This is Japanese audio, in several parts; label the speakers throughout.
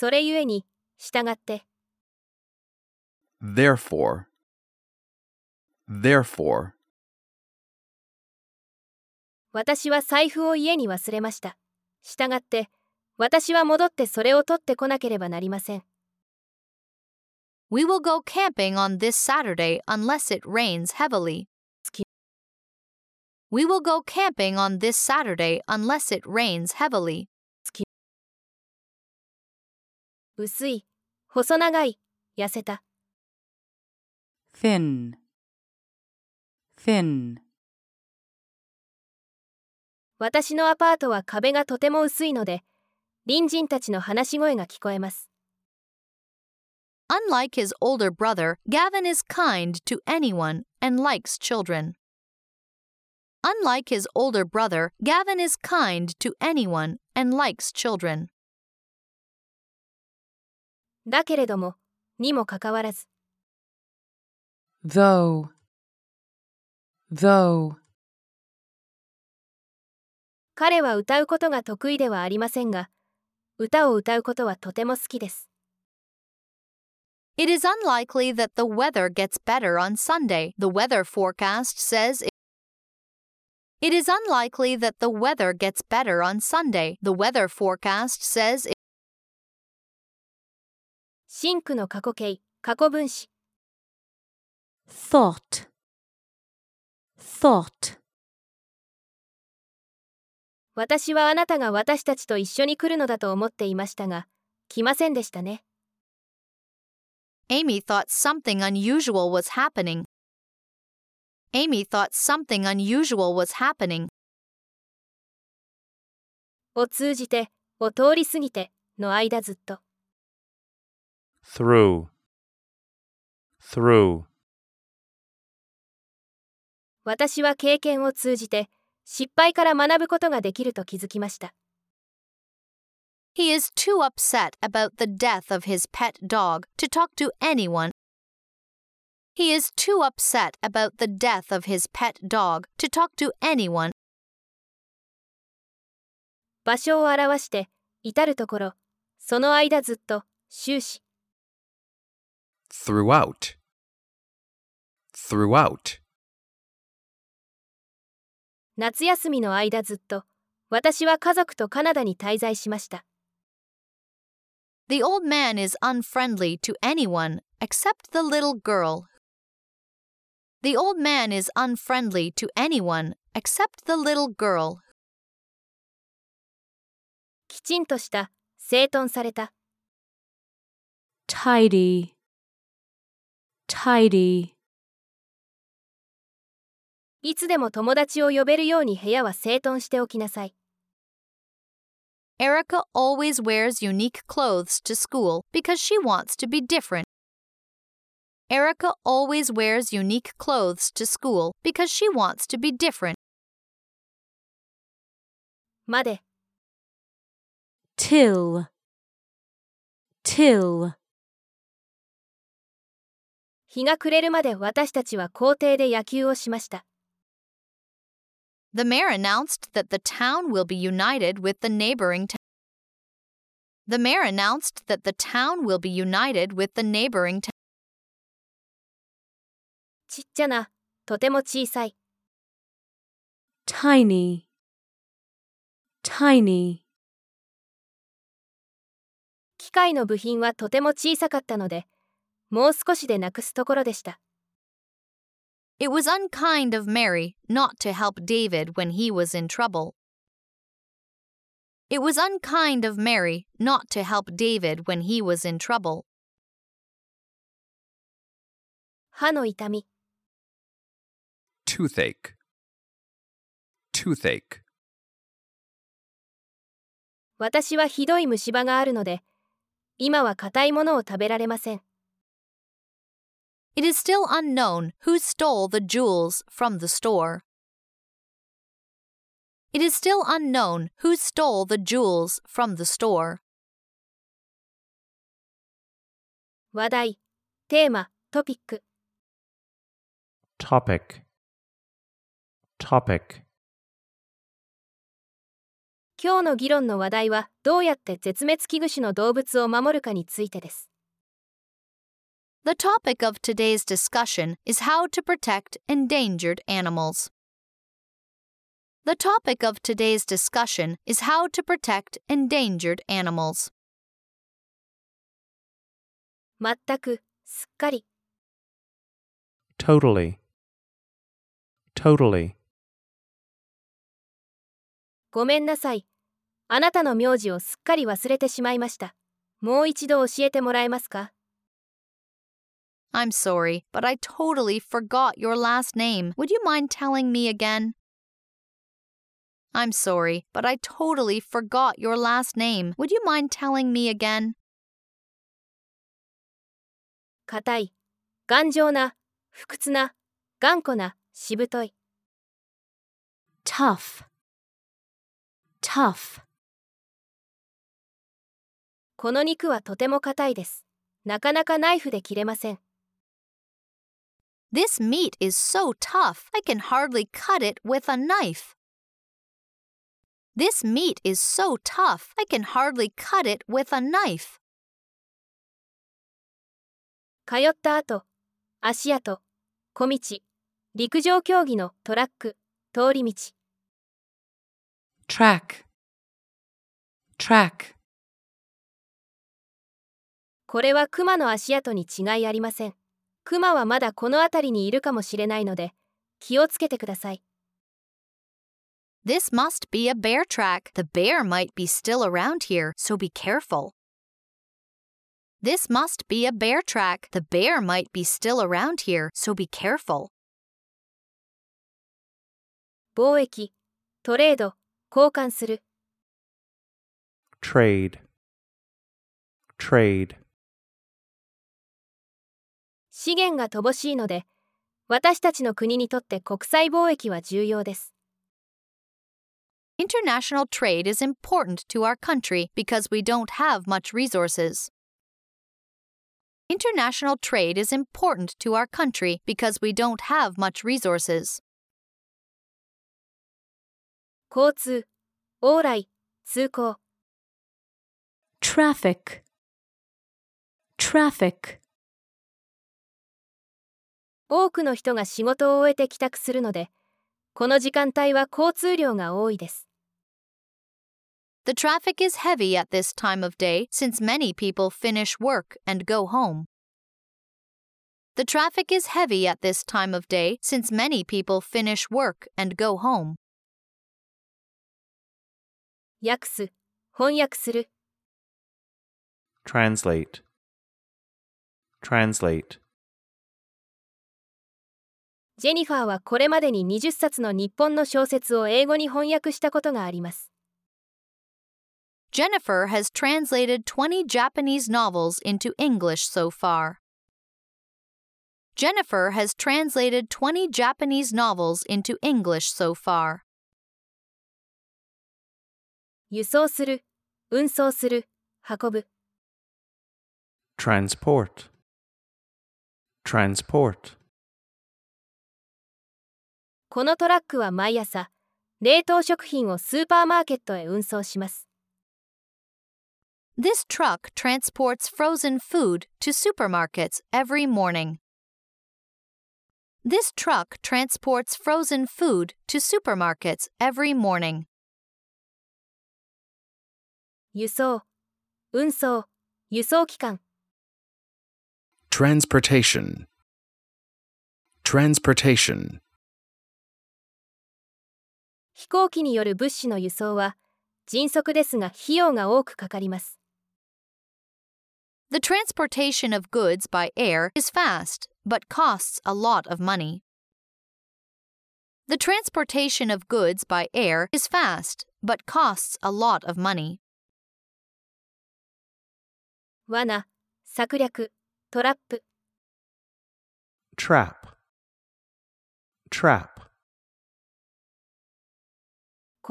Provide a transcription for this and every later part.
Speaker 1: それゆえに、従って、
Speaker 2: Therefore. Therefore.
Speaker 1: 私は財布を家に忘れました。従って、私は戻ってそれを取ってこなければなりません。
Speaker 3: We will go camping on this Saturday unless it rains heavily. We will go camping on this Saturday unless it rains heavily.
Speaker 1: 薄い、細長い、痩せた。
Speaker 4: thin, thin,
Speaker 1: 私のアパートは壁がとても薄いので、隣人たちの話し声が聞こえます。
Speaker 3: Unlike his older brother, Gavin is kind to anyone and likes children. Unlike his older brother, Gavin is kind to anyone and likes children.
Speaker 1: だけれども、にもかかわらず、
Speaker 4: though, though,
Speaker 1: 彼は歌うことが得意ではありませんが、歌を歌うことはとても好きです。
Speaker 3: It is unlikely that the weather gets better on Sunday. The weather forecast says it. It is unlikely that the weather gets better on Sunday. The weather forecast says it.
Speaker 1: 真句の過去形、過去分詞。
Speaker 4: thought, thought,
Speaker 1: 私はあなたが私たちと一緒に来るのだと思っていましたが、来ませんでしたね。
Speaker 3: Amy thought something unusual was happening. Amy thought something unusual was happening.
Speaker 1: を通じて、を通り過ぎて、の間ずっと。
Speaker 5: Through, through,
Speaker 1: 私は経験を通じて、失敗から学ぶことができると気づきました。
Speaker 3: He is too upset about the death of his pet dog to talk to anyone. He is too upset about the death of his pet dog to talk to anyone.
Speaker 1: 場所を表して、至るところ、その間ずっと、終始。
Speaker 2: Throughout. Throughout.
Speaker 1: 夏休みの間ずっと、私は家族とカナダに滞在しました。
Speaker 3: The old man is unfriendly to anyone except the little girl. The old man is unfriendly to anyone except the little girl.
Speaker 1: きちんとした、整頓された。
Speaker 4: tidy, tidy,
Speaker 1: いつでも友達を呼べるように部屋は整頓しておきなさい。
Speaker 3: Erica always wears unique clothes to school because she wants to be different. Erica always wears unique clothes to school because she wants to be different.
Speaker 1: まで、
Speaker 4: till, till,
Speaker 1: 日が暮れるまで私たちは校庭で野球をしました。
Speaker 3: The mayor announced that the town will be united with the neighboring town. The mayor announced that the town will be united with the neighboring town.
Speaker 1: ちっちゃな、とても小さい。
Speaker 4: tiny, tiny,
Speaker 1: 機械の部品はとても小さかったので、もう少しでなくすところでした。
Speaker 3: It was unkind of Mary not to help David when he was in trouble. It was unkind of Mary not to help David when he was in trouble.
Speaker 1: 歯の痛み、
Speaker 2: Toothache. Toothache.
Speaker 1: 私はひどい虫歯があるので、今は硬いものを食べられません。
Speaker 3: It is still unknown who stole the jewels from the store. It is still unknown who stole the jewels from the store.
Speaker 1: 話題、テーマ、トピック。
Speaker 5: topic, topic,
Speaker 1: 今日の議論の話題はどうやって絶滅危惧種の動物を守るかについてです。
Speaker 3: The topic of today's discussion is how to protect endangered animals. The topic of today's discussion is how to protect endangered animals.
Speaker 1: 全く、すっかり、
Speaker 2: totally, totally,
Speaker 1: ごめんなさい。あなたの名字をすっかり忘れてしまいました。もう一度教えてもらえますか
Speaker 3: I'm sorry, but I totally forgot your last name. Would you mind telling me again? I'm sorry, but I totally forgot your last name. Would you mind telling me again?
Speaker 1: 硬い、頑丈な、不屈な、頑固な、しぶとい。
Speaker 4: tough, tough,
Speaker 1: この肉はとても硬いです。なかなかナイフで切れません。
Speaker 3: This meat is so tough, I can hardly cut it with a knife. This meat is so tough, I can hardly cut it with a knife.
Speaker 1: 通った後、足跡、小道、陸上競技のトラック、通り道。
Speaker 4: track, track,
Speaker 1: これはクマの足跡に違いありません。クマはまだこの辺りにいるかもしれないので、気をつけてください。
Speaker 3: This must be a bear track. The bear might be still around here, so be careful. This must be a bear track. The bear might be still around here, so be careful.
Speaker 1: 貿易、トレード、交換する。
Speaker 2: trade, trade,
Speaker 6: 資源が乏しいので、私たちの国にとって国際貿易は重要です。
Speaker 3: International trade is important to our country because we don't have much resources. International trade is important to our country because we don't have much resources.
Speaker 1: 交通、往来、通行。
Speaker 4: traffic, traffic,
Speaker 1: 多くの人が仕事を終えて帰宅するので、この時間帯は交通量が多いです。
Speaker 3: The traffic is heavy at this time of day since many people finish work and go home. The traffic is heavy at this time of day since many people finish work and go home.
Speaker 1: 訳す、翻訳する。
Speaker 2: translate, translate,
Speaker 1: ジェニファーはこれまでに20冊の日本の小説を英語に翻訳したことがあります。
Speaker 3: Jennifer has translated 20 Japanese novels into English so far. Jennifer has translated 20 Japanese novels into English so far.
Speaker 1: 輸送する、運送する、運ぶ。
Speaker 2: transport, transport,
Speaker 1: このトラックは毎朝、冷凍食品をスーパーマーケットへ運送します。
Speaker 3: This truck transports frozen food to supermarkets every morning. This truck transports frozen food to supermarkets every morning.
Speaker 1: 輸送、運送、輸送機関。
Speaker 5: Transportation. Transportation.
Speaker 1: 飛行機による物資の輸送は迅速ですが費用が多くかかります。
Speaker 3: The transportation of goods by air is fast, but costs a lot of money. The transportation of goods by air is fast, but costs a lot of money.
Speaker 1: 罠、策略、トラップ。
Speaker 2: trap, trap,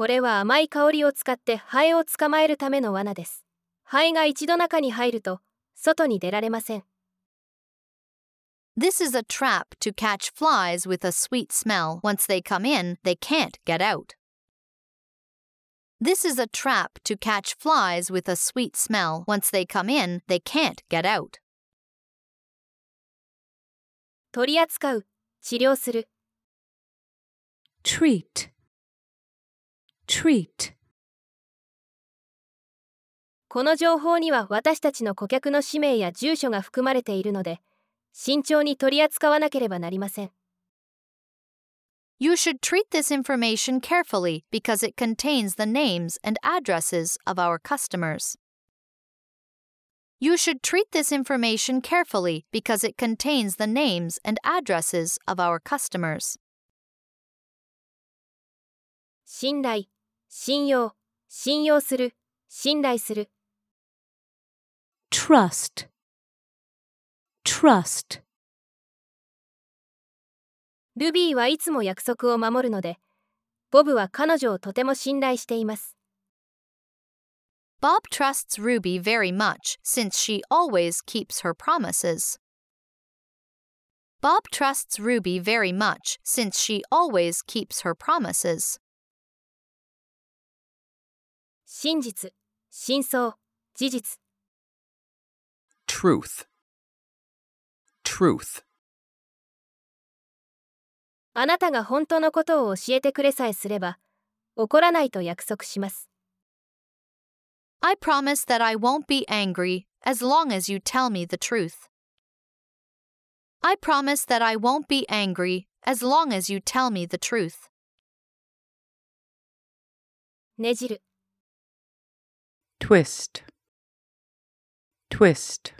Speaker 1: これは甘い香りを使ってハエを捕まえるための罠です。ハエが一度中に入ると外に出られません。
Speaker 3: This is a trap to catch flies with a sweet smell. Once they come in, they can't get out. This is a trap to catch flies with a sweet smell. Once they come in, they can't get out.
Speaker 1: 取り扱う治療する
Speaker 4: treat, treat,
Speaker 1: この情報には私たちの顧客の氏名や住所が含まれているので慎重に取り扱わなければなりません
Speaker 3: You should treat this information carefully because it contains the names and addresses of our customers. You should treat this information carefully because it contains the names and addresses of our customers.
Speaker 1: 信頼信用信用する信頼する
Speaker 4: trust, trust,
Speaker 1: ルビーはいつも約束を守るのでボブは彼女をとても信頼しています
Speaker 3: Bob trusts Ruby very much since she always keeps her promises. Bob trusts Ruby very much since she always keeps her promises.
Speaker 1: 真実真相事実
Speaker 2: Truth. Truth.
Speaker 1: あなたが本当のことを教えてくれさえすれば怒らないと約束します
Speaker 3: I promise that I won't be angry as long as you tell me the truth. I promise that I won't be angry as long as you tell me the truth.
Speaker 1: ねじる
Speaker 2: Twist. Twist.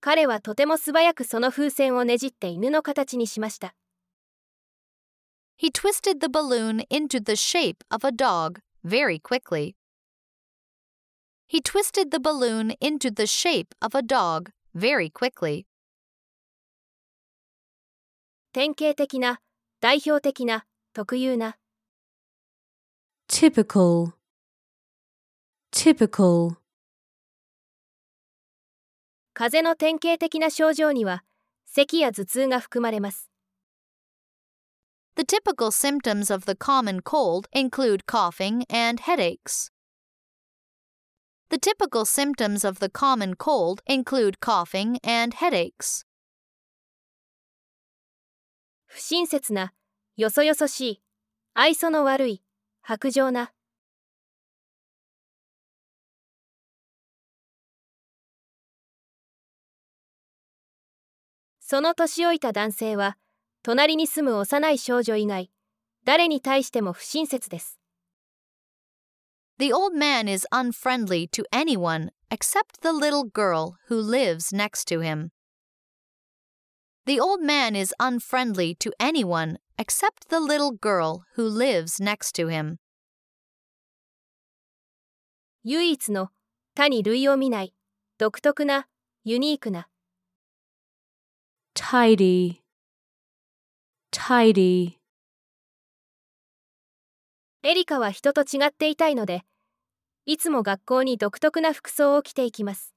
Speaker 1: 彼はとても素早くその風船をねじって犬の形にしました
Speaker 3: He twisted the balloon into the shape of a dog very quickly. He twisted the balloon into the shape of a dog very quickly.
Speaker 1: 典型的な代表的な特有な
Speaker 4: typical, typical,
Speaker 1: 風邪の典型的な症状には咳や頭痛が含まれます
Speaker 3: The typical symptoms of the common cold include coughing and headaches. The typical symptoms of the common cold include coughing and headaches.
Speaker 1: 不親切なよそよそしい愛想の悪い薄情なその年老いた男性は隣に住む幼い少女以外誰に対しても不親切です
Speaker 3: The old man is unfriendly to anyone except the little girl who lives next to him. The old man is unfriendly to anyone except the little girl who lives next to him.
Speaker 1: 唯一の他に類を見ない独特なユニークな。
Speaker 4: Tidy, tidy,
Speaker 1: エリカは人と違っていたいのでいつも学校に独特な服装を着ていきます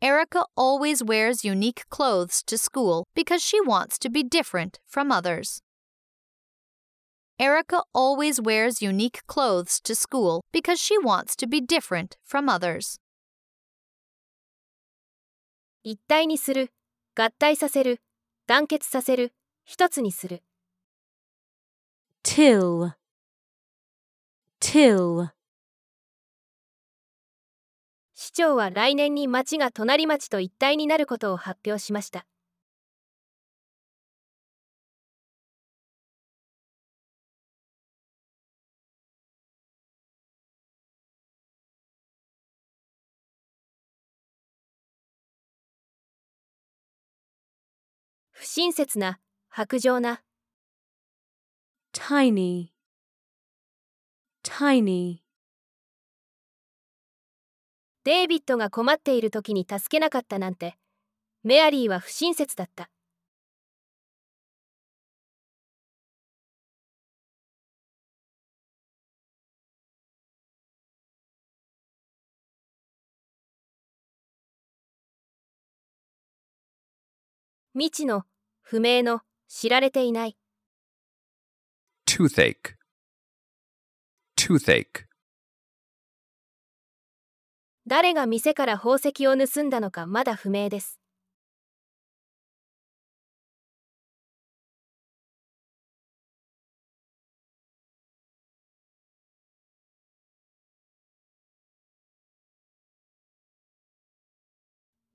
Speaker 3: Erica always wears unique clothes to school because she wants to be different from others. Erica always wears unique clothes to school because she wants to be different from others.
Speaker 1: 一体にする合体させる団結させる一つにする
Speaker 4: till, till,
Speaker 1: 長は来年に町が隣町と一体になることを発表しました。不親切な薄情な。
Speaker 4: Tiny, tiny,
Speaker 1: デイビッドが困っている時に助けなかったなんてメアリーは不親切だった。未知の不明の知られていない。
Speaker 2: Toothache, toothache.
Speaker 1: 誰が店から宝石を盗んだのかまだ不明です。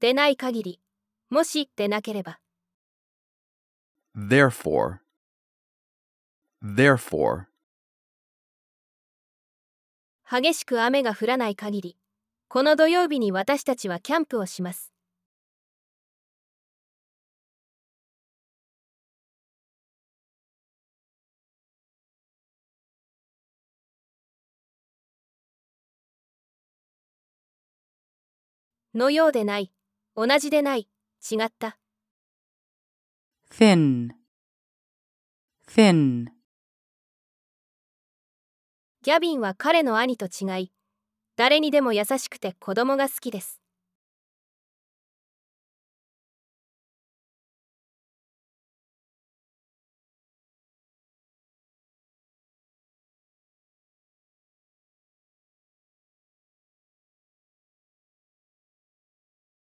Speaker 1: でない限り、もしでなければ、
Speaker 2: Therefore, therefore,
Speaker 1: 激しく雨が降らない限り、この土曜日に私たちはキャンプをします。のようでない、同じでない、違った。
Speaker 4: thin, thin,
Speaker 1: ギャビンは彼の兄と違い、誰にでも優しくて子供が好きです。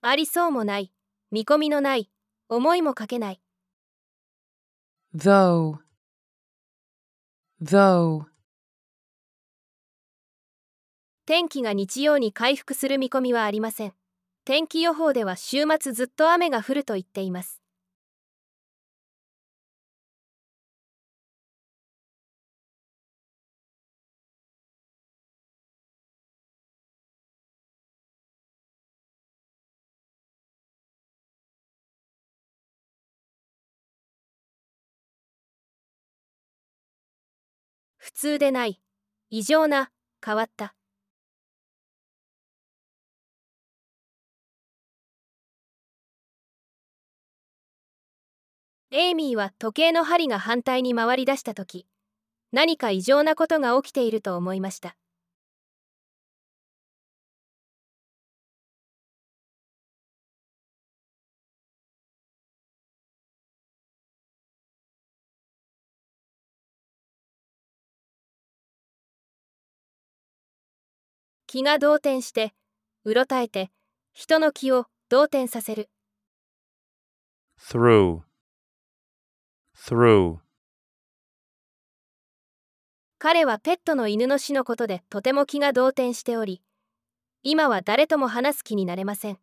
Speaker 1: ありそうもない、見込みのない、思いもかけない。
Speaker 4: though, though,
Speaker 1: 天気が日曜に回復する見込みはありません。天気予報では週末ずっと雨が降ると言っています。普通でない、異常な、変わった。エイミーは時計の針が反対に回り出した時何か異常なことが起きていると思いました。気が動転してうろたえて人の気を動転させる。
Speaker 2: Through, through,
Speaker 1: 彼はペットの犬の死のことでとても気が動転しており今は誰とも話す気になれません。